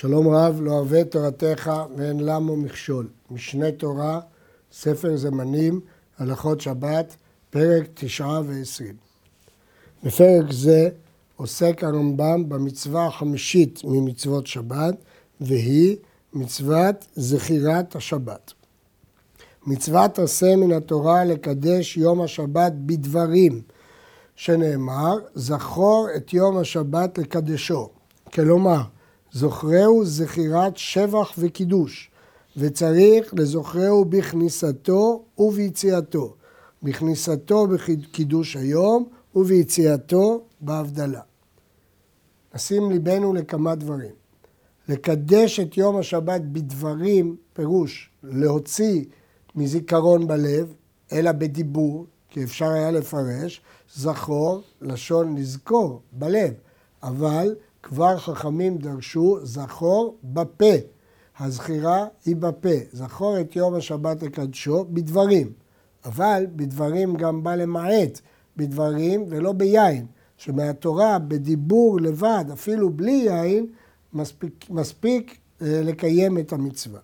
שלום רב, לא אוהב תורתך ואין למו מכשול. משנה תורה, ספר זמנים, הלכות שבת, פרק תשעה ועשרים. בפרק זה עוסק הרמב"ם במצווה החמישית ממצוות שבת, והיא מצוות זכירת השבת. מצוות עשה מן התורה לקדש יום השבת בדברים, שנאמר, זכור את יום השבת לקדשו. כלומר, זוכרהו זכירת שבח וקידוש, וצריך לזוכרהו בכניסתו וביציאתו. בכניסתו בקידוש היום וביציאתו בהבדלה. נשים ליבנו לכמה דברים. לקדש את יום השבת בדברים, פירוש להוציא מזיכרון בלב, אלא בדיבור, כי אפשר היה לפרש, זכור, לשון לזכור, בלב, אבל כבר חכמים דרשו זכור בפה. הזכירה היא בפה. זכור את יום השבת לקדשו בדברים. אבל בדברים גם בא למעט, בדברים ולא ביין. שמהתורה בדיבור לבד, אפילו בלי יין, מספיק, מספיק אה, לקיים את המצווה.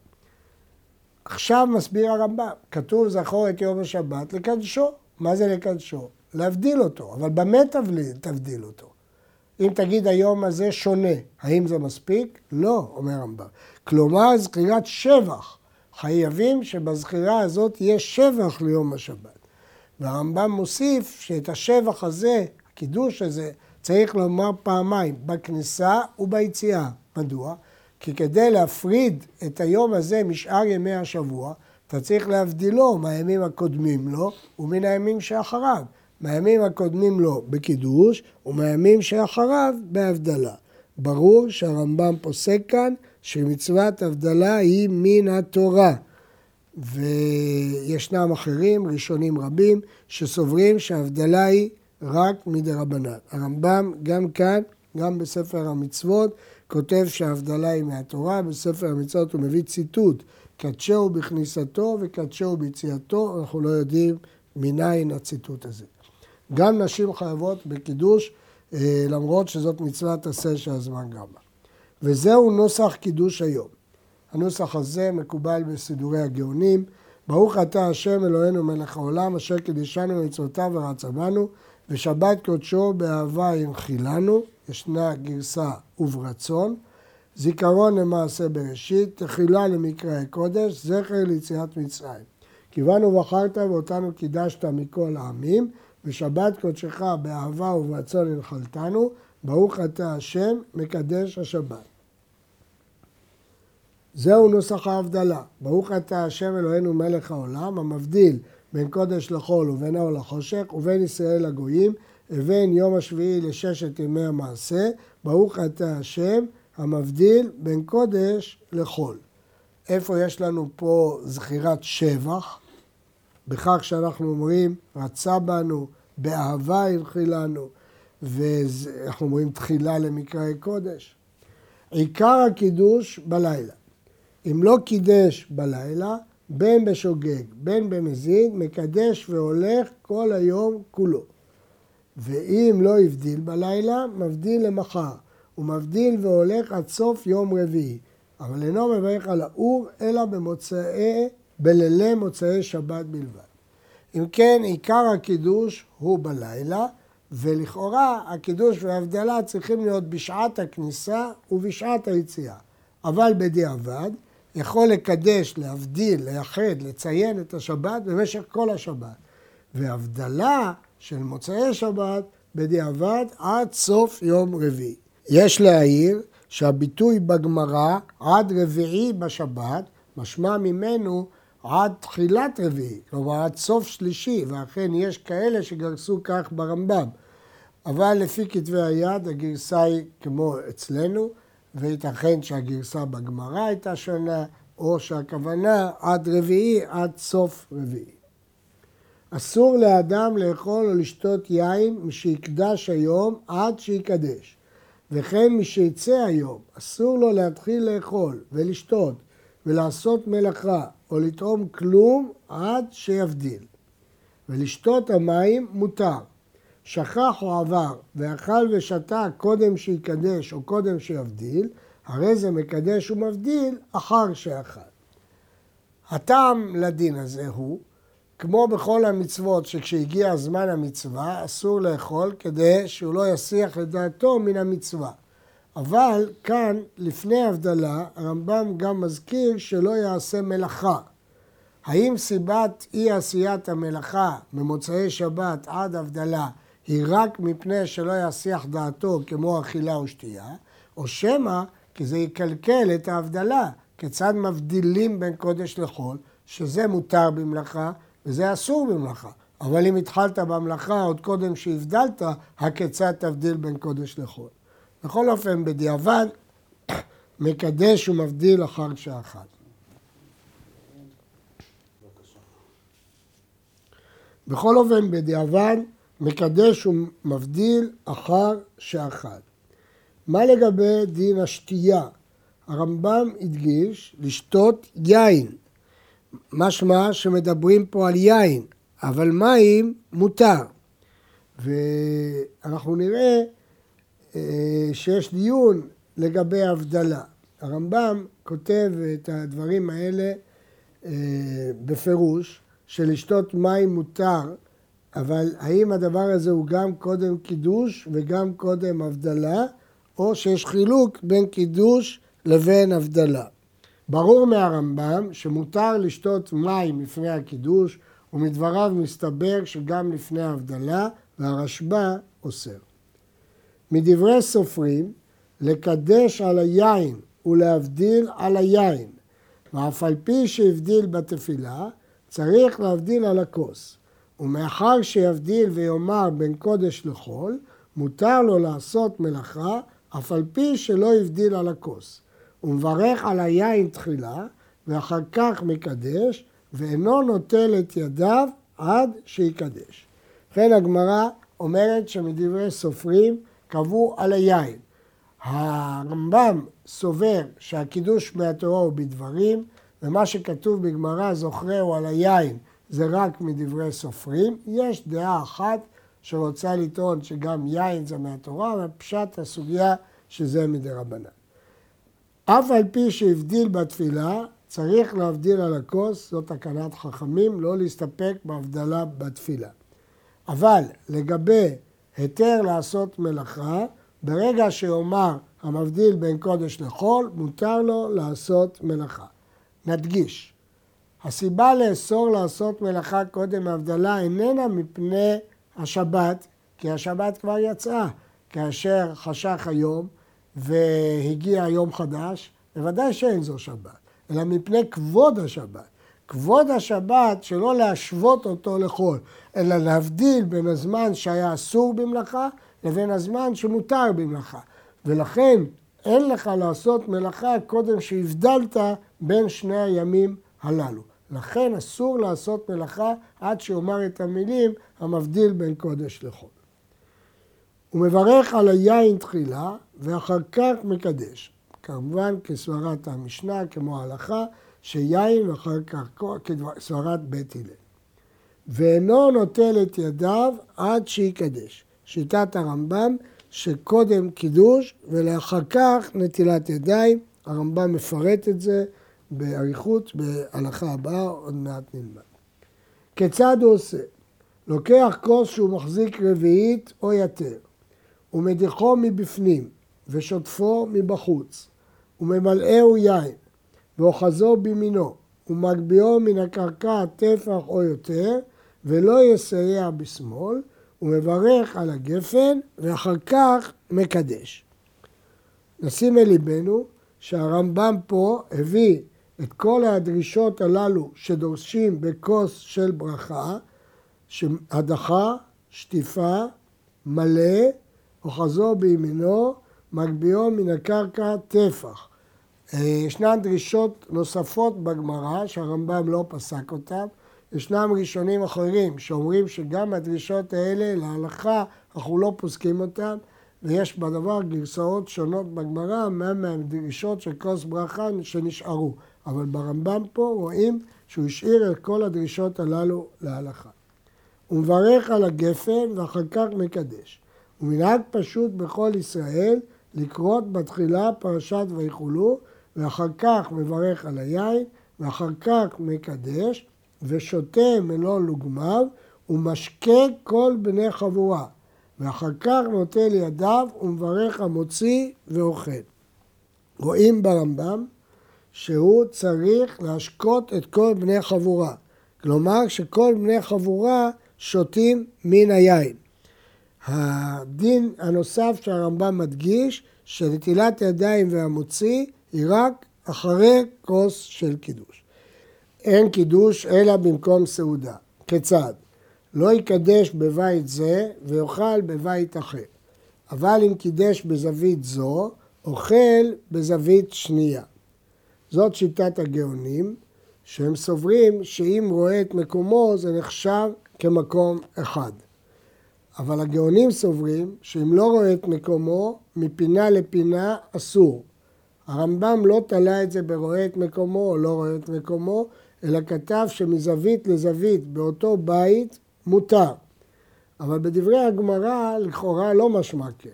עכשיו מסביר הרמב"ם, כתוב זכור את יום השבת לקדשו. מה זה לקדשו? להבדיל אותו, אבל במה תבדיל אותו? אם תגיד היום הזה שונה, האם זה מספיק? לא, אומר רמב"ם. כלומר, זכירת שבח. חייבים שבזכירה הזאת יהיה שבח ליום השבת. והרמב"ם מוסיף שאת השבח הזה, הקידוש הזה, צריך לומר פעמיים, בכניסה וביציאה. מדוע? כי כדי להפריד את היום הזה משאר ימי השבוע, אתה צריך להבדילו מהימים הקודמים לו ומן הימים שאחריו. מהימים הקודמים לו בקידוש ומהימים שאחריו בהבדלה. ברור שהרמב"ם פוסק כאן שמצוות הבדלה היא מן התורה. וישנם אחרים, ראשונים רבים, שסוברים שההבדלה היא רק מדרבנן. הרמב"ם גם כאן, גם בספר המצוות, כותב שההבדלה היא מהתורה, בספר המצוות הוא מביא ציטוט, קדשהו בכניסתו וקדשהו ביציאתו, אנחנו לא יודעים מניין הציטוט הזה. גם נשים חייבות בקידוש, אה, למרות שזאת מצוות עשה שהזמן גרמה. וזהו נוסח קידוש היום. הנוסח הזה מקובל בסידורי הגאונים. ברוך אתה השם אלוהינו מלך העולם אשר קידשנו מצוותיו ורצה בנו ושבת קודשו באהבה ינחילנו, ישנה גרסה וברצון, זיכרון למעשה בראשית, תחילה למקראי קודש, זכר ליציאת מצרים. כיוונו ובחרת ואותנו קידשת מכל העמים ושבת קודשך באהבה וברצון הנחלתנו, ברוך אתה השם, מקדש השבת. זהו נוסח ההבדלה. ברוך אתה השם אלוהינו מלך העולם, המבדיל בין קודש לחול ובין האור לחושך, ובין ישראל לגויים, ובין יום השביעי לששת ימי המעשה, ברוך אתה השם, המבדיל בין קודש לחול. איפה יש לנו פה זכירת שבח? בכך שאנחנו אומרים, רצה בנו, באהבה הנחילנו, ואנחנו אומרים תחילה למקראי קודש. עיקר הקידוש בלילה. אם לא קידש בלילה, בין בשוגג, בין במזיד, מקדש והולך כל היום כולו. ואם לא הבדיל בלילה, מבדיל למחר. הוא מבדיל והולך עד סוף יום רביעי. אבל אינו מברך על האור, אלא במוצאי, בלילי מוצאי שבת בלבד. אם כן, עיקר הקידוש הוא בלילה, ולכאורה הקידוש וההבדלה צריכים להיות בשעת הכניסה ובשעת היציאה. אבל בדיעבד, יכול לקדש, להבדיל, לייחד, לציין את השבת במשך כל השבת. והבדלה של מוצאי שבת בדיעבד עד סוף יום רביעי. יש להעיר שהביטוי בגמרא עד רביעי בשבת, משמע ממנו עד תחילת רביעי, כלומר עד סוף שלישי, ואכן יש כאלה שגרסו כך ברמב"ם. אבל לפי כתבי היד הגרסה היא כמו אצלנו, וייתכן שהגרסה בגמרא הייתה שונה, או שהכוונה עד רביעי, עד סוף רביעי. אסור לאדם לאכול או לשתות יין משיקדש היום עד שיקדש. וכן משיצא היום, אסור לו להתחיל לאכול ולשתות ולעשות מלאכה או לטעום כלום עד שיבדיל. ולשתות המים מותר. שכח או עבר ואכל ושתה קודם שיקדש או קודם שיבדיל, הרי זה מקדש ומבדיל אחר שאכל. הטעם לדין הזה הוא, כמו בכל המצוות שכשהגיע זמן המצווה אסור לאכול כדי שהוא לא יסיח את דעתו מן המצווה. אבל כאן, לפני הבדלה, הרמב"ם גם מזכיר שלא יעשה מלאכה. האם סיבת אי עשיית המלאכה ממוצאי שבת עד הבדלה היא רק מפני שלא יסיח דעתו כמו אכילה או שתייה, או שמא כי זה יקלקל את ההבדלה. כיצד מבדילים בין קודש לחול, שזה מותר במלאכה וזה אסור במלאכה. אבל אם התחלת במלאכה עוד קודם שהבדלת, הכיצד תבדיל בין קודש לחול. בכל אופן, בדיעבד, מקדש ומבדיל אחר שעה אחת. בכל אופן, בדיעבד, מקדש ומבדיל אחר שאכל. מה לגבי דין השתייה? הרמב"ם הדגיש לשתות יין. משמע שמדברים פה על יין, אבל מים מותר. ואנחנו נראה אה, שיש דיון לגבי הבדלה. הרמב"ם כותב את הדברים האלה אה, בפירוש, שלשתות מים מותר, אבל האם הדבר הזה הוא גם קודם קידוש וגם קודם הבדלה, או שיש חילוק בין קידוש לבין הבדלה. ברור מהרמב"ם שמותר לשתות מים לפני הקידוש, ומדבריו מסתבר שגם לפני ההבדלה, והרשב"א אוסר. מדברי סופרים, לקדש על היין ולהבדיל על היין, ואף על פי שהבדיל בתפילה, צריך להבדיל על הכוס. ומאחר שיבדיל ויאמר בין קודש לחול, מותר לו לעשות מלאכה, אף על פי שלא הבדיל על הכוס. הוא מברך על היין תחילה, ואחר כך מקדש, ואינו נוטל את ידיו עד שיקדש. לכן הגמרא אומרת שמדברי סופרים קבעו על היין. הרמב"ם סובר שהקידוש מהתורה הוא בדברים, ומה שכתוב בגמרא זוכרהו על היין זה רק מדברי סופרים. יש דעה אחת שרוצה לטעון שגם יין זה מהתורה, ופשט הסוגיה שזה מדי רבנן. אף על פי שהבדיל בתפילה, צריך להבדיל על הכוס, זאת תקנת חכמים, לא להסתפק בהבדלה בתפילה. אבל לגבי היתר לעשות מלאכה, ברגע שיאמר המבדיל בין קודש לחול, מותר לו לעשות מלאכה. נדגיש, הסיבה לאסור לעשות מלאכה קודם הבדלה איננה מפני השבת, כי השבת כבר יצאה. כאשר חשך היום והגיע יום חדש, בוודאי שאין זו שבת, אלא מפני כבוד השבת. כבוד השבת שלא להשוות אותו לחול, אלא להבדיל בין הזמן שהיה אסור במלאכה לבין הזמן שמותר במלאכה. ולכן אין לך לעשות מלאכה קודם שהבדלת בין שני הימים הללו. לכן אסור לעשות מלאכה עד שיאמר את המילים המבדיל בין קודש לחול. הוא מברך על היין תחילה ואחר כך מקדש. כמובן כסברת המשנה, כמו ההלכה, שיין ואחר כך כסברת בית הלל. ואינו נוטל את ידיו עד שיקדש. שיטת הרמב"ם שקודם קידוש ולאחר כך נטילת ידיים. הרמב"ם מפרט את זה באריכות בהלכה הבאה, עוד מעט נלמד. כיצד הוא עושה? לוקח כוס שהוא מחזיק רביעית או יתר, ומדיחו מבפנים, ושוטפו מבחוץ, וממלאהו יין, ואוחזו בימינו, ומגביהו מן הקרקע טפח או יותר, ולא יסייע בשמאל, ומברך על הגפן, ואחר כך מקדש. נשים אל ליבנו שהרמב"ם פה הביא את כל הדרישות הללו שדורשים בכוס של ברכה, הדחה, שטיפה, מלא, אוחזו בימינו, מגביהו מן הקרקע טפח. אה, ישנן דרישות נוספות בגמרא שהרמב"ם לא פסק אותן. ישנם ראשונים אחרים שאומרים שגם הדרישות האלה להלכה אנחנו לא פוסקים אותן ויש בדבר גרסאות שונות בגמרא מה מהדרישות של כוס ברכה שנשארו. אבל ברמב"ם פה רואים שהוא השאיר את כל הדרישות הללו להלכה. הוא מברך על הגפן ואחר כך מקדש. הוא מנהג פשוט בכל ישראל לקרות בתחילה פרשת ויחולו, ואחר כך מברך על היין, ואחר כך מקדש, ושותה מלוא לוגמיו, ומשקה כל בני חבורה, ואחר כך נוטל ידיו ומברך המוציא ואוכל. רואים ברמב"ם שהוא צריך להשקות את כל בני חבורה. כלומר שכל בני חבורה שותים מן היין. הדין הנוסף שהרמב"ם מדגיש, שנטילת ידיים והמוציא היא רק אחרי כוס של קידוש. אין קידוש אלא במקום סעודה. כיצד? לא יקדש בבית זה ויאכל בבית אחר. אבל אם קידש בזווית זו, אוכל בזווית שנייה. זאת שיטת הגאונים, שהם סוברים שאם רואה את מקומו זה נחשב כמקום אחד. אבל הגאונים סוברים שאם לא רואה את מקומו, מפינה לפינה אסור. הרמב"ם לא תלה את זה ברואה את מקומו או לא רואה את מקומו, אלא כתב שמזווית לזווית באותו בית מותר. אבל בדברי הגמרא לכאורה לא משמע כן.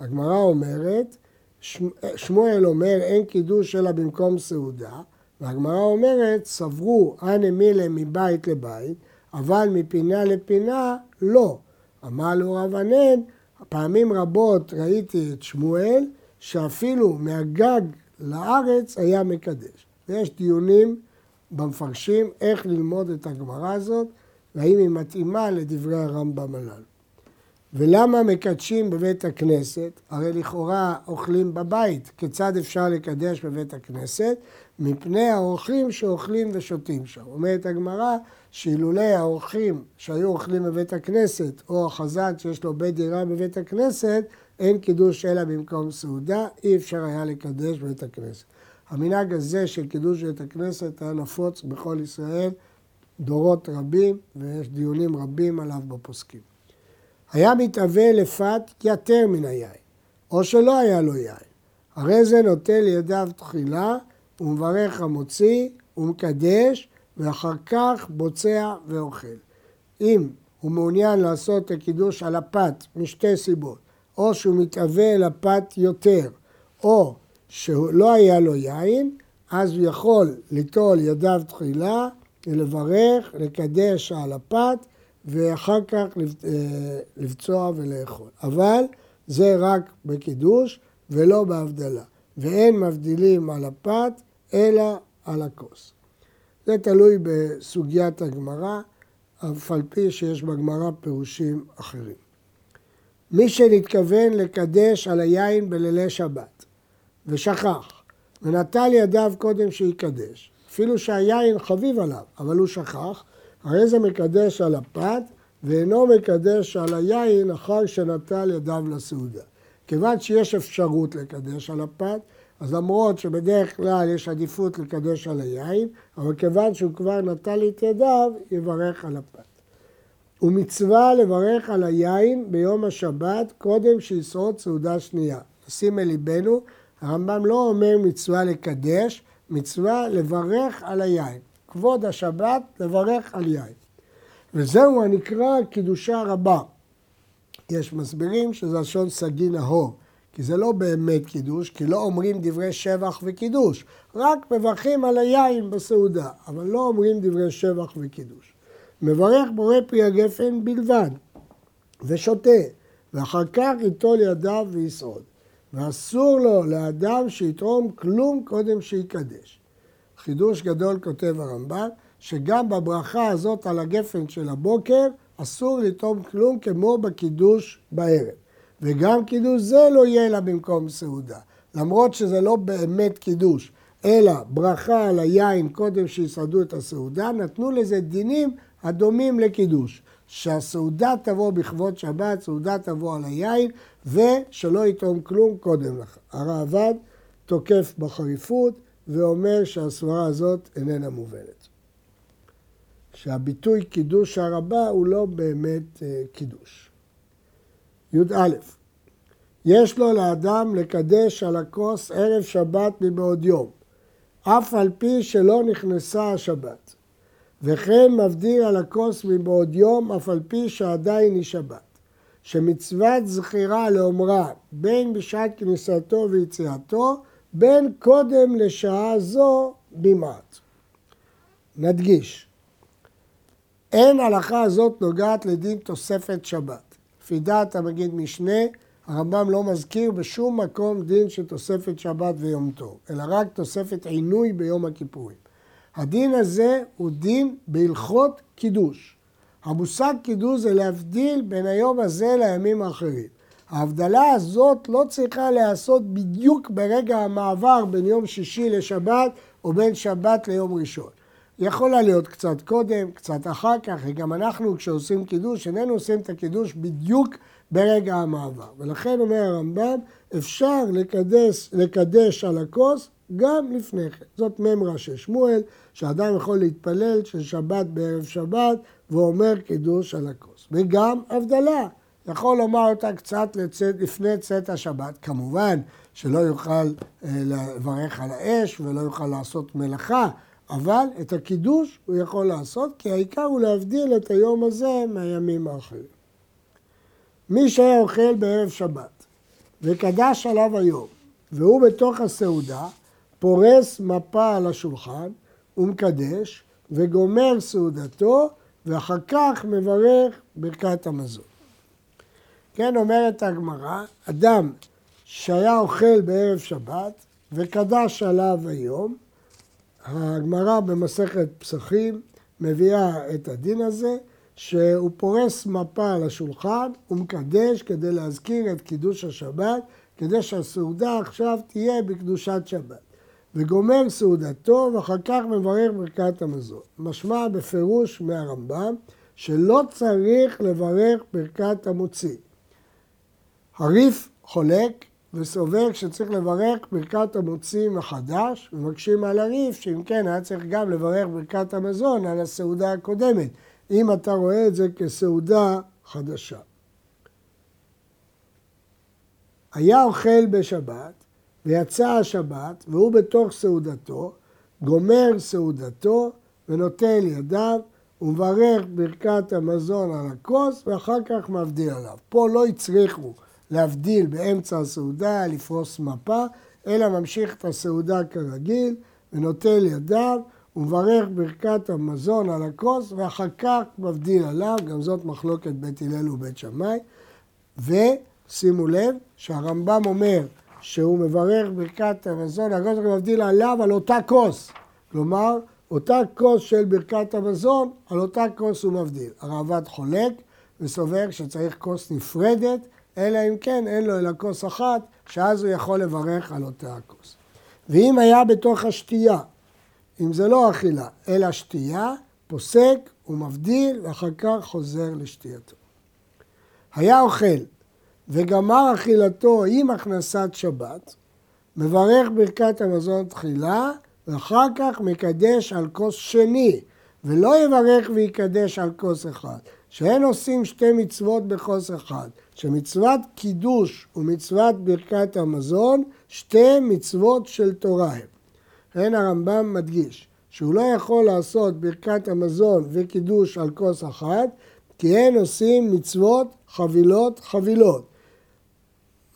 הגמרא אומרת, שמואל אומר אין קידוש אלא במקום סעודה, והגמרא אומרת סברו אנא מילה מבית לבית, אבל מפינה לפינה לא. אמר לו רב ענן, פעמים רבות ראיתי את שמואל, שאפילו מהגג לארץ היה מקדש. ויש דיונים במפרשים איך ללמוד את הגמרא הזאת, והאם היא מתאימה לדברי הרמב"ם הללו. ולמה מקדשים בבית הכנסת? הרי לכאורה אוכלים בבית. כיצד אפשר לקדש בבית הכנסת? מפני האורחים שאוכלים ושותים שם. אומרת הגמרא שאילולא האורחים שהיו אוכלים בבית הכנסת, או החזן שיש לו בית דירה בבית הכנסת, אין קידוש אלא במקום סעודה, אי אפשר היה לקדש בבית הכנסת. המנהג הזה של קידוש בבית הכנסת היה נפוץ בכל ישראל דורות רבים, ויש דיונים רבים עליו בפוסקים. היה מתאווה לפת יתר מן היין, או שלא היה לו יין. הרי זה נוטל ידיו תחילה, ומברך המוציא, ומקדש, ואחר כך בוצע ואוכל. אם הוא מעוניין לעשות את הקידוש על הפת משתי סיבות, או שהוא מתאווה לפת יותר, או שלא היה לו יין, אז הוא יכול ליטול ידיו תחילה ולברך, לקדש על הפת, ואחר כך אה, לבצוע ולאכול. אבל זה רק בקידוש ולא בהבדלה. ואין מבדילים על הפת אלא על הכוס. זה תלוי בסוגיית הגמרא, אף על פי שיש בגמרא פירושים אחרים. מי שנתכוון לקדש על היין בלילי שבת ושכח ונטל ידיו קודם שיקדש, אפילו שהיין חביב עליו, אבל הוא שכח, הרי זה מקדש על הפת ואינו מקדש על היין אחר שנטל ידיו לסעודה. כיוון שיש אפשרות לקדש על הפת, אז למרות שבדרך כלל יש עדיפות לקדש על היין, אבל כיוון שהוא כבר נטל את ידיו, יברך על הפת. ומצווה לברך על היין ביום השבת קודם שישרוד סעודה שנייה. נשים אל ליבנו, הרמב"ם לא אומר מצווה לקדש, מצווה לברך על היין. כבוד השבת, לברך על יין. וזהו הנקרא קידושה רבה. יש מסבירים שזה לשון סגי נהור, כי זה לא באמת קידוש, כי לא אומרים דברי שבח וקידוש, רק מברכים על היין בסעודה, אבל לא אומרים דברי שבח וקידוש. מברך בורא פרי הגפן בלבד, ושותה, ואחר כך ייטול ידיו ויסעוד. ואסור לו לאדם שיתרום כלום קודם שיקדש. חידוש גדול כותב הרמב"ם, שגם בברכה הזאת על הגפן של הבוקר, אסור לטעום כלום כמו בקידוש בערב. וגם קידוש זה לא יהיה לה במקום סעודה. למרות שזה לא באמת קידוש, אלא ברכה על היין קודם שיסעדו את הסעודה, נתנו לזה דינים הדומים לקידוש. שהסעודה תבוא בכבוד שבת, סעודה תבוא על היין, ושלא יטעום כלום קודם לך. הראב"ד תוקף בחריפות ואומר שהסברה הזאת איננה מובנת. שהביטוי קידוש הרבה הוא לא באמת אה, קידוש. י"א יש לו לאדם לקדש על הכוס ערב שבת מבעוד יום, אף על פי שלא נכנסה השבת. וכן מבדיל על הכוס מבעוד יום, אף על פי שעדיין היא שבת. שמצוות זכירה לאומרה בין בשעת כניסתו ויציאתו, בין קודם לשעה זו במעט. נדגיש, אין הלכה הזאת נוגעת לדין תוספת שבת. לפי דעת המגיד משנה, הרמב"ם לא מזכיר בשום מקום דין של תוספת שבת ויום טוב, אלא רק תוספת עינוי ביום הכיפורים. הדין הזה הוא דין בהלכות קידוש. המושג קידוש זה להבדיל בין היום הזה לימים האחרים. ההבדלה הזאת לא צריכה להיעשות בדיוק ברגע המעבר בין יום שישי לשבת או בין שבת ליום ראשון. יכולה להיות קצת קודם, קצת אחר כך, וגם אנחנו כשעושים קידוש, איננו עושים את הקידוש בדיוק ברגע המעבר. ולכן אומר הרמב"ם, אפשר לקדש, לקדש על הכוס גם לפני כן. זאת ממרה של שמואל, שאדם יכול להתפלל של שבת בערב שבת, והוא אומר קידוש על הכוס. וגם הבדלה, יכול לומר אותה קצת לצאת, לפני צאת השבת, כמובן שלא יוכל אה, לברך על האש ולא יוכל לעשות מלאכה, אבל את הקידוש הוא יכול לעשות, כי העיקר הוא להבדיל את היום הזה מהימים האחרים. מי שהיה אוכל בערב שבת וקדש עליו היום, והוא בתוך הסעודה, פורס מפה על השולחן ומקדש וגומר סעודתו ואחר כך מברך ברכת המזון. כן אומרת הגמרא, אדם שהיה אוכל בערב שבת וקדש עליו היום, הגמרא במסכת פסחים מביאה את הדין הזה, שהוא פורס מפה על השולחן ומקדש כדי להזכיר את קידוש השבת, כדי שהסעודה עכשיו תהיה בקדושת שבת. וגומר סעודתו ואחר כך מברך ברכת המזון. משמע בפירוש מהרמב"ם שלא צריך לברך ברכת המוציא. הריף חולק וסובר שצריך לברך ברכת המוציא מחדש, ומקשים על הריף שאם כן היה צריך גם לברך ברכת המזון על הסעודה הקודמת, אם אתה רואה את זה כסעודה חדשה. היה אוכל בשבת ויצא השבת והוא בתוך סעודתו, גומר סעודתו ונוטל ידיו ומברך ברכת המזון על הכוס ואחר כך מבדיל עליו. פה לא הצליחו להבדיל באמצע הסעודה, לפרוס מפה, אלא ממשיך את הסעודה כרגיל ונוטל ידיו ומברך ברכת המזון על הכוס ואחר כך מבדיל עליו, גם זאת מחלוקת בית הלל ובית שמאי. ושימו לב שהרמב"ם אומר שהוא מברך ברכת המזון, הכוס מבדיל עליו על אותה כוס. כלומר, אותה כוס של ברכת המזון, על אותה כוס הוא מבדיל. הרעב"ד חולק וסובר שצריך כוס נפרדת אלא אם כן אין לו אלא כוס אחת, שאז הוא יכול לברך על אותה הכוס. ואם היה בתוך השתייה, אם זה לא אכילה, אלא שתייה, פוסק ומבדיל, ואחר כך חוזר לשתייתו. היה אוכל וגמר אכילתו עם הכנסת שבת, מברך ברכת המזון תחילה, ואחר כך מקדש על כוס שני, ולא יברך ויקדש על כוס אחד. שאין עושים שתי מצוות בכוס אחד, שמצוות קידוש ומצוות ברכת המזון, שתי מצוות של תורה הם. לכן הרמב"ם מדגיש שהוא לא יכול לעשות ברכת המזון וקידוש על כוס אחת, כי אין עושים מצוות חבילות חבילות.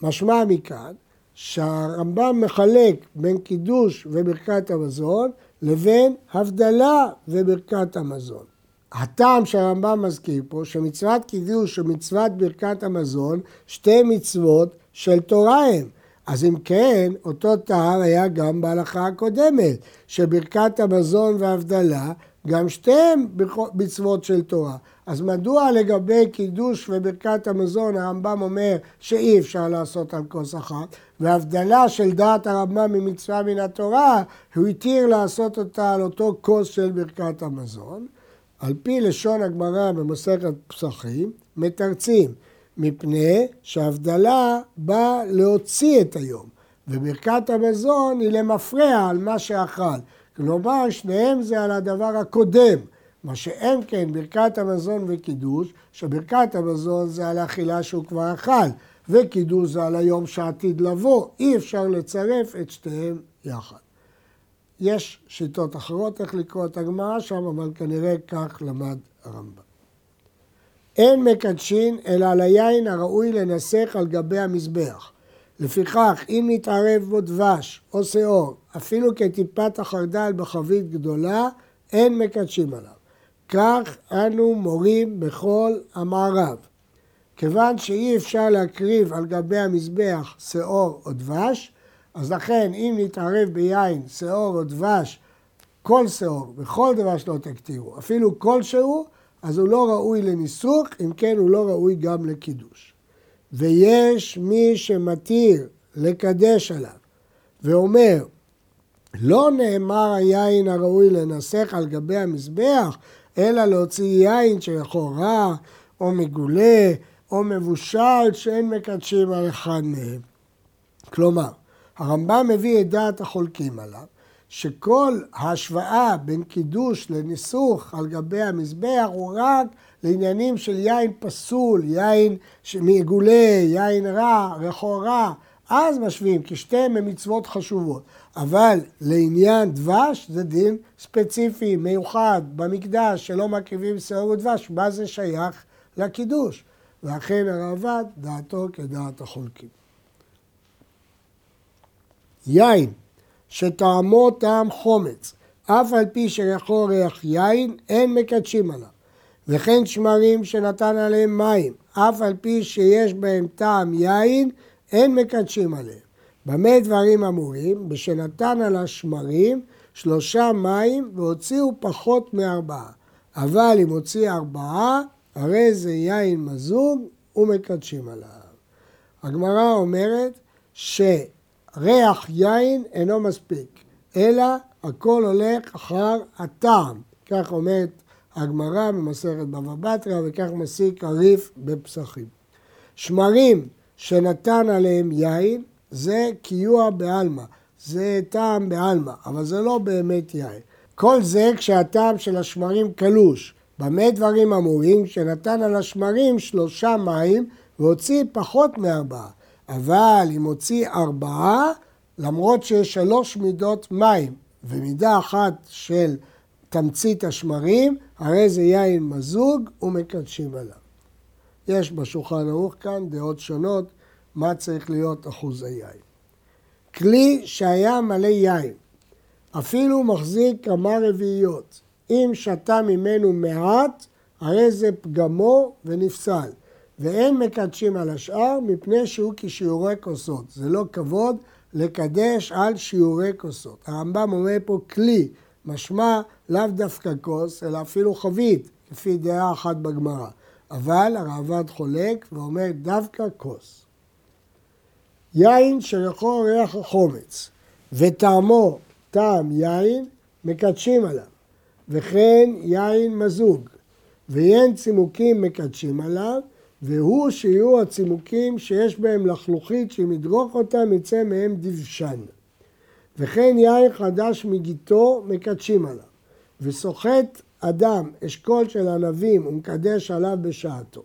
משמע מכאן שהרמב"ם מחלק בין קידוש וברכת המזון לבין הבדלה וברכת המזון. הטעם שהרמב"ם מזכיר פה, שמצוות קידוש ומצוות ברכת המזון, שתי מצוות של תורה הם. אז אם כן, אותו טעם היה גם בהלכה הקודמת, שברכת המזון והבדלה, גם שתיהם מצוות של תורה. אז מדוע לגבי קידוש וברכת המזון הרמב"ם אומר שאי אפשר לעשות על כוס אחת, והבדלה של דעת הרמב"ם ממצווה מן התורה, הוא התיר לעשות אותה על אותו כוס של ברכת המזון. על פי לשון הגמרא במסכת פסחים, מתרצים, מפני שהבדלה באה להוציא את היום, וברכת המזון היא למפרע על מה שאכל. כלומר, שניהם זה על הדבר הקודם. מה שאין כן ברכת המזון וקידוש, שברכת המזון זה על האכילה שהוא כבר אכל, וקידוש זה על היום שעתיד לבוא. אי אפשר לצרף את שתיהם יחד. יש שיטות אחרות איך לקרוא את הגמרא שם, אבל כנראה כך למד הרמב"ם. אין מקדשין אלא על היין הראוי לנסך על גבי המזבח. לפיכך, אם נתערב בו דבש או שאור, אפילו כטיפת החרדל בחבית גדולה, אין מקדשים עליו. כך אנו מורים בכל המערב. כיוון שאי אפשר להקריב על גבי המזבח שאור או דבש, אז לכן אם נתערב ביין, שאור או דבש, כל שאור וכל דבש לא תקטירו, אפילו כלשהו, אז הוא לא ראוי לניסוך, אם כן הוא לא ראוי גם לקידוש. ויש מי שמתיר לקדש עליו ואומר, לא נאמר היין הראוי לנסח על גבי המזבח, אלא להוציא יין רע, או מגולה, או מבושל, שאין מקדשים על אחד מהם. כלומר, הרמב"ם מביא את דעת החולקים עליו, שכל ההשוואה בין קידוש לניסוך על גבי המזבח הוא רק לעניינים של יין פסול, יין מגולה, יין רע, ריחו רע, אז משווים, כי שתיהם הם מצוות חשובות. אבל לעניין דבש זה דין ספציפי, מיוחד, במקדש, שלא מקריבים שעור ודבש, מה זה שייך לקידוש? ואכן הרעב"ד דעתו כדעת החולקים. יין שטעמו טעם חומץ, אף על פי שריחו ריח יין, אין מקדשים עליו. וכן שמרים שנתן עליהם מים, אף על פי שיש בהם טעם יין, אין מקדשים עליהם. במה דברים אמורים? בשנתן על השמרים שלושה מים והוציאו פחות מארבעה. אבל אם הוציא ארבעה, הרי זה יין מזוג ומקדשים עליו. הגמרא אומרת שריח יין אינו מספיק, אלא הכל הולך אחר הטעם. כך אומרת הגמרא במסכת בבא בתרא וכך מסיק הריף בפסחים. שמרים שנתן עליהם יין זה קיוע בעלמא, זה טעם בעלמא, אבל זה לא באמת יין. כל זה כשהטעם של השמרים קלוש. במה דברים אמורים? שנתן על השמרים שלושה מים והוציא פחות מארבעה. אבל אם הוציא ארבעה, למרות שיש שלוש מידות מים ומידה אחת של תמצית השמרים, הרי זה יין מזוג ומקדשים עליו. יש בשולחן ערוך כאן דעות שונות מה צריך להיות אחוז היין. כלי שהיה מלא יין, אפילו מחזיק כמה רביעיות, אם שתה ממנו מעט, הרי זה פגמו ונפסל, ואין מקדשים על השאר מפני שהוא כשיעורי כוסות. זה לא כבוד לקדש על שיעורי כוסות. הרמב"ם אומר פה כלי, משמע לאו דווקא כוס, אלא אפילו חבית, לפי דעה אחת בגמרא. אבל הרעב"ד חולק ואומר דווקא כוס. יין שריחו ריח החומץ וטעמו טעם יין, מקדשים עליו. וכן יין מזוג, ויין צימוקים מקדשים עליו, והוא שיהיו הצימוקים שיש בהם לחלוכית שאם ידרוך אותם יצא מהם דבשן. וכן יין חדש מגיתו מקדשים עליו. וסוחט אדם אשכול של ענבים ומקדש עליו בשעתו.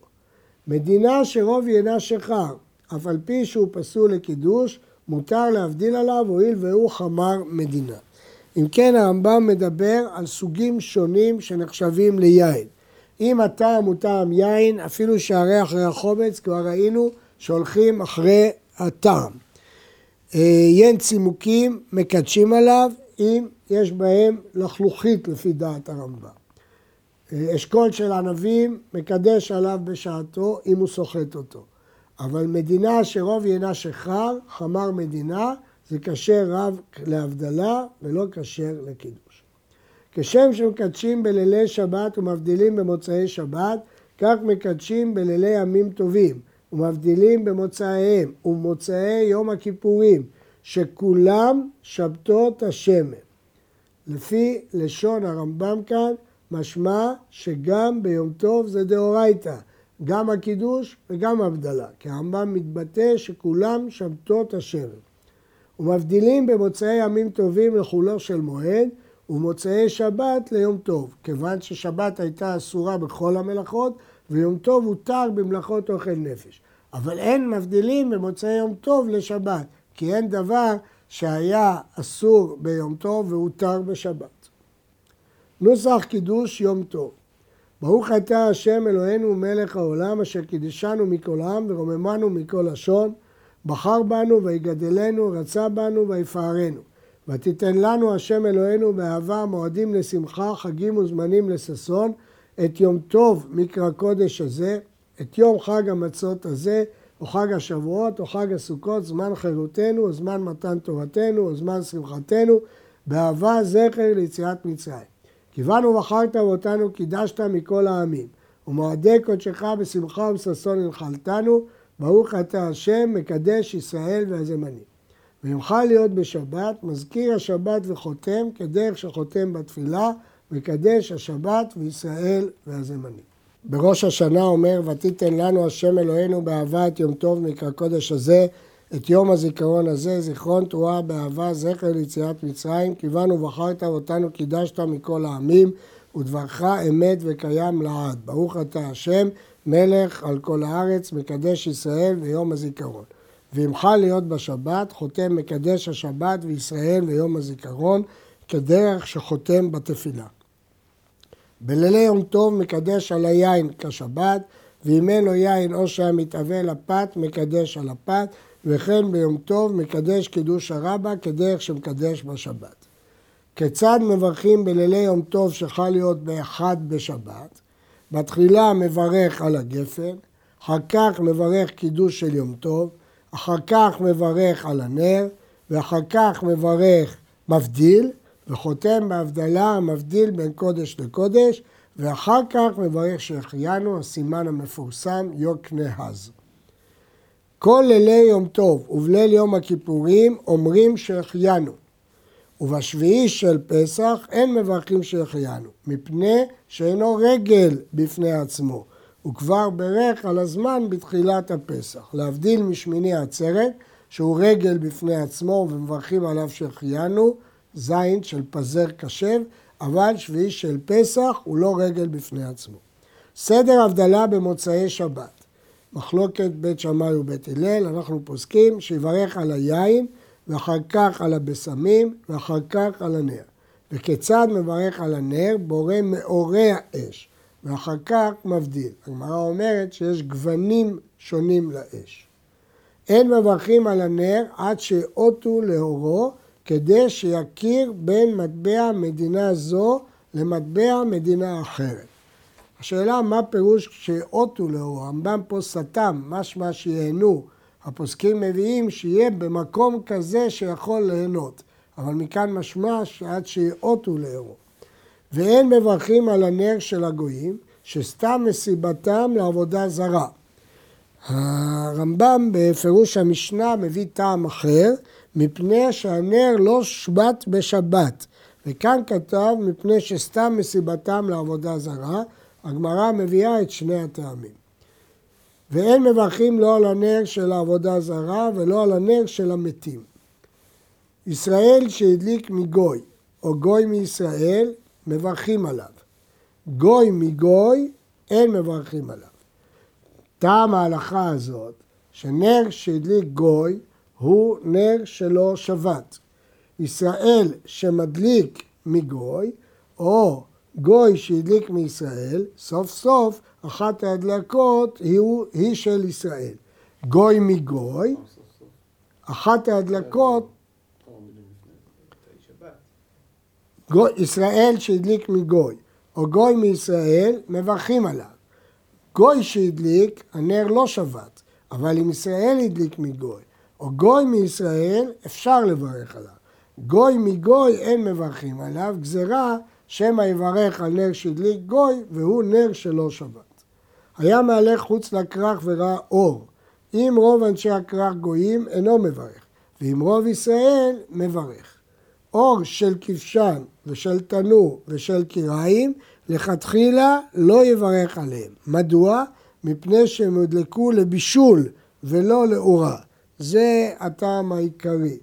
מדינה שרוב יינה שכר, אף על פי שהוא פסול לקידוש, מותר להבדיל עליו הואיל והוא חמר מדינה. אם כן הרמב"ם מדבר על סוגים שונים שנחשבים ליין. אם הטעם הוא טעם יין, אפילו שהריח ריח חומץ, כבר ראינו שהולכים אחרי הטעם. אה, יין צימוקים מקדשים עליו אם יש בהם לחלוכית לפי דעת הרמב"ם. אשכול של ענבים מקדש עליו בשעתו אם הוא סוחט אותו. אבל מדינה שרוב יינה שחר, חמר מדינה, זה כשר רב להבדלה ולא כשר לקידוש. כשם שמקדשים בלילי שבת ומבדילים במוצאי שבת, כך מקדשים בלילי ימים טובים ומבדילים במוצאיהם ומוצאי יום הכיפורים, שכולם שבתות השמן. לפי לשון הרמב"ם כאן, משמע שגם ביום טוב זה דאורייתא, גם הקידוש וגם הבדלה, כי הרמב"ם מתבטא שכולם שבתות השמן. ומבדילים במוצאי ימים טובים לחולו של מועד ומוצאי שבת ליום טוב, כיוון ששבת הייתה אסורה בכל המלאכות ויום טוב הותר במלאכות אוכל נפש. אבל אין מבדילים במוצאי יום טוב לשבת, כי אין דבר שהיה אסור ביום טוב והותר בשבת. נוסח קידוש יום טוב. ברוך אתה השם אלוהינו מלך העולם אשר קידשנו מכל עם ורוממנו מכל לשון בחר בנו ויגדלנו רצה בנו ויפארנו. ותיתן לנו השם אלוהינו באהבה מועדים לשמחה חגים וזמנים לששון את יום טוב מקרא קודש הזה את יום חג המצות הזה או חג השבועות או חג הסוכות זמן חירותנו או זמן מתן תורתנו או זמן שמחתנו באהבה זכר ליציאת מצרים כיוונו ובחרת ואותנו קידשת מכל העמים, ומועדי קודשך בשמחה ובששון הנחלתנו, ברוך אתה השם, מקדש ישראל והזמנים. ויוכל להיות בשבת, מזכיר השבת וחותם, כדרך שחותם בתפילה, מקדש השבת וישראל והזמנים. בראש השנה אומר, ותיתן לנו השם אלוהינו באהבה את יום טוב מקרא קודש הזה, את יום הזיכרון הזה, זיכרון תרועה באהבה, זכר ליציאת מצרים, כיוונו ובחרת אותנו, קידשת מכל העמים, ודברך אמת וקיים לעד. ברוך אתה השם, מלך על כל הארץ, מקדש ישראל ויום הזיכרון. וימחל להיות בשבת, חותם מקדש השבת וישראל ויום הזיכרון, כדרך שחותם בתפילה. בלילי יום טוב מקדש על היין כשבת, ואם אין לו יין או שהיה מתאבל לפת, מקדש על הפת, וכן ביום טוב מקדש קידוש הרבה כדרך שמקדש בשבת. כיצד מברכים בלילי יום טוב שחל להיות באחד בשבת? בתחילה מברך על הגפן, אחר כך מברך קידוש של יום טוב, אחר כך מברך על הנר, ואחר כך מברך מבדיל, וחותם בהבדלה המבדיל בין קודש לקודש, ואחר כך מברך שהחיינו, הסימן המפורסם, יוקנהז. כל לילי יום טוב ובליל יום הכיפורים אומרים שהחיינו. ובשביעי של פסח אין מברכים שהחיינו, מפני שאינו רגל בפני עצמו. הוא כבר בירך על הזמן בתחילת הפסח. להבדיל משמיני עצרת, שהוא רגל בפני עצמו ומברכים עליו שהחיינו, זין של פזר קשב, אבל שביעי של פסח הוא לא רגל בפני עצמו. סדר הבדלה במוצאי שבת. מחלוקת בית שמאי ובית הלל, אנחנו פוסקים שיברך על היין ואחר כך על הבשמים ואחר כך על הנר. וכיצד מברך על הנר? בורא מאורי האש ואחר כך מבדיל. הגמרא אומרת שיש גוונים שונים לאש. אין מברכים על הנר עד שאותו לאורו כדי שיכיר בין מטבע מדינה זו למטבע מדינה אחרת. השאלה מה פירוש כשאותו לאור, הרמב"ם פה סתם, משמע שיהנו. הפוסקים מביאים שיהיה במקום כזה שיכול ליהנות, אבל מכאן משמע שעד שיאותו לאורו. ואין מברכים על הנר של הגויים, שסתם מסיבתם לעבודה זרה. הרמב"ם בפירוש המשנה מביא טעם אחר, מפני שהנר לא שבת בשבת. וכאן כתב מפני שסתם מסיבתם לעבודה זרה, הגמרא מביאה את שני הטעמים. ואין מברכים לא על הנר של העבודה זרה ולא על הנר של המתים. ישראל שהדליק מגוי או גוי מישראל, מברכים עליו. גוי מגוי, אין מברכים עליו. טעם ההלכה הזאת, שנר שהדליק גוי הוא נר שלא שבת. ישראל שמדליק מגוי, או גוי שהדליק מישראל, סוף סוף אחת ההדלקות היא, היא של ישראל. גוי מגוי, אחת ההדלקות, גוי, ישראל שהדליק מגוי, או גוי מישראל, מברכים עליו. גוי שהדליק, הנר לא שבת, אבל אם ישראל הדליק מגוי, או גוי מישראל, אפשר לברך עליו. גוי מגוי אין מברכים עליו, גזרה שמא יברך על נר שהדליק גוי, והוא נר שלא שבת. היה מהלך חוץ לכרך וראה אור. אם רוב אנשי הכרך גויים, אינו מברך, ואם רוב ישראל, מברך. אור של כבשן ושל תנור ושל קיריים, לכתחילה לא יברך עליהם. מדוע? מפני שהם הודלקו לבישול ולא לאורה. זה הטעם העיקרי.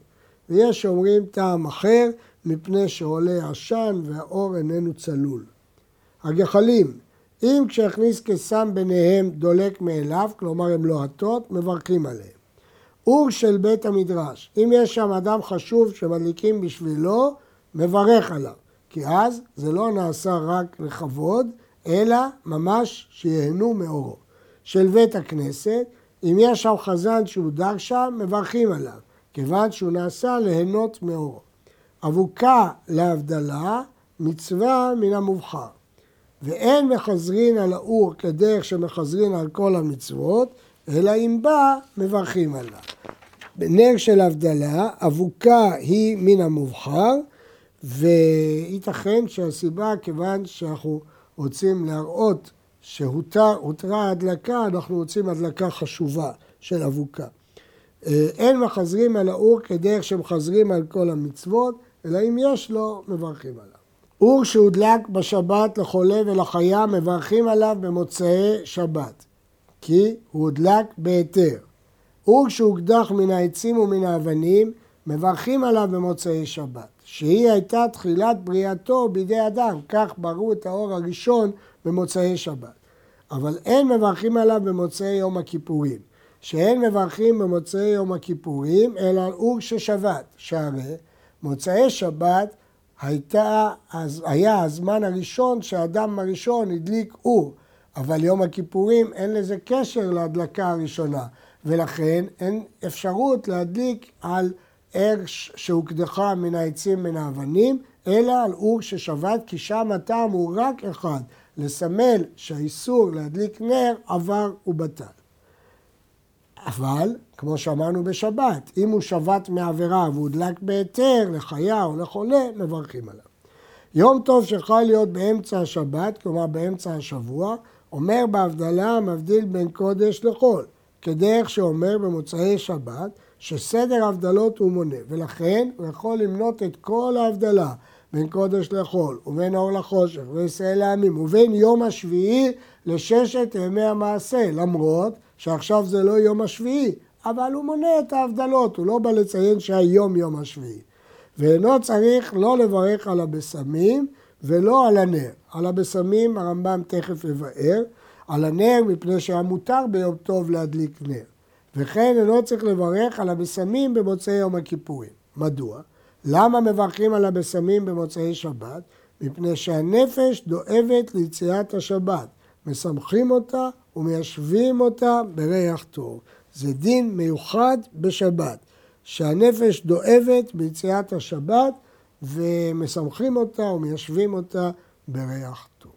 ויש אומרים טעם אחר, מפני שעולה עשן והאור איננו צלול. הגחלים, אם כשהכניס קסם ביניהם דולק מאליו, כלומר הם לוהטות, לא מברכים עליהם. אור של בית המדרש, אם יש שם אדם חשוב שמדליקים בשבילו, מברך עליו. כי אז זה לא נעשה רק לכבוד, אלא ממש שיהנו מאורו. של בית הכנסת, אם יש שם חזן שהוא דר שם, מברכים עליו, כיוון שהוא נעשה ליהנות מאורו. אבוקה להבדלה, מצווה מן המובחר. ואין מחזרין על האור כדרך שמחזרין על כל המצוות, אלא אם בא, מברכים עליו. בנר של הבדלה, אבוקה היא מן המובחר, וייתכן שהסיבה, כיוון שאנחנו רוצים להראות שהותרה הדלקה, אנחנו רוצים הדלקה חשובה של אבוקה. אה, אין מחזרים על האור כדרך שמחזרים על כל המצוות, אלא אם יש לו, מברכים עליו. אור שהודלק בשבת לחולה ולחיה, מברכים עליו במוצאי שבת, כי הוא הודלק בהיתר. אור שהוקדח מן העצים ומן האבנים, מברכים עליו במוצאי שבת, שהיא הייתה תחילת בריאתו בידי אדם, כך בראו את האור הראשון במוצאי שבת. אבל אין מברכים עליו במוצאי יום הכיפורים, שאין מברכים במוצאי יום הכיפורים, אלא על אור ששבת, שהרי מוצאי שבת הייתה, היה הזמן הראשון שהאדם הראשון הדליק אור, אבל יום הכיפורים אין לזה קשר להדלקה הראשונה, ולכן אין אפשרות להדליק על אש שהוקדחה מן העצים מן האבנים, אלא על אור ששבת, כי שם הטעם הוא רק אחד, לסמל שהאיסור להדליק נר עבר ובטל. אבל, כמו שאמרנו בשבת, אם הוא שבת מעבירה והודלק בהיתר לחיה או לחולה, מברכים עליו. יום טוב שיכול להיות באמצע השבת, כלומר באמצע השבוע, אומר בהבדלה מבדיל בין קודש לחול, כדרך שאומר במוצאי שבת, שסדר ההבדלות הוא מונה, ולכן הוא יכול למנות את כל ההבדלה בין קודש לחול, ובין אור לחושך, וישראל לעמים, ובין יום השביעי לששת ימי המעשה, למרות שעכשיו זה לא יום השביעי, אבל הוא מונה את ההבדלות, הוא לא בא לציין שהיום יום השביעי. ואינו צריך לא לברך על הבשמים ולא על הנר. על הבשמים הרמב"ם תכף יבאר, על הנר מפני שהיה מותר ביום טוב להדליק נר. וכן אינו צריך לברך על הבשמים במוצאי יום הכיפורים. מדוע? למה מברכים על הבשמים במוצאי שבת? מפני שהנפש דואבת ליציאת השבת. משמחים אותה ומיישבים אותה בריח טוב. זה דין מיוחד בשבת, שהנפש דואבת ביציאת השבת ומשמחים אותה ומיישבים אותה בריח טוב.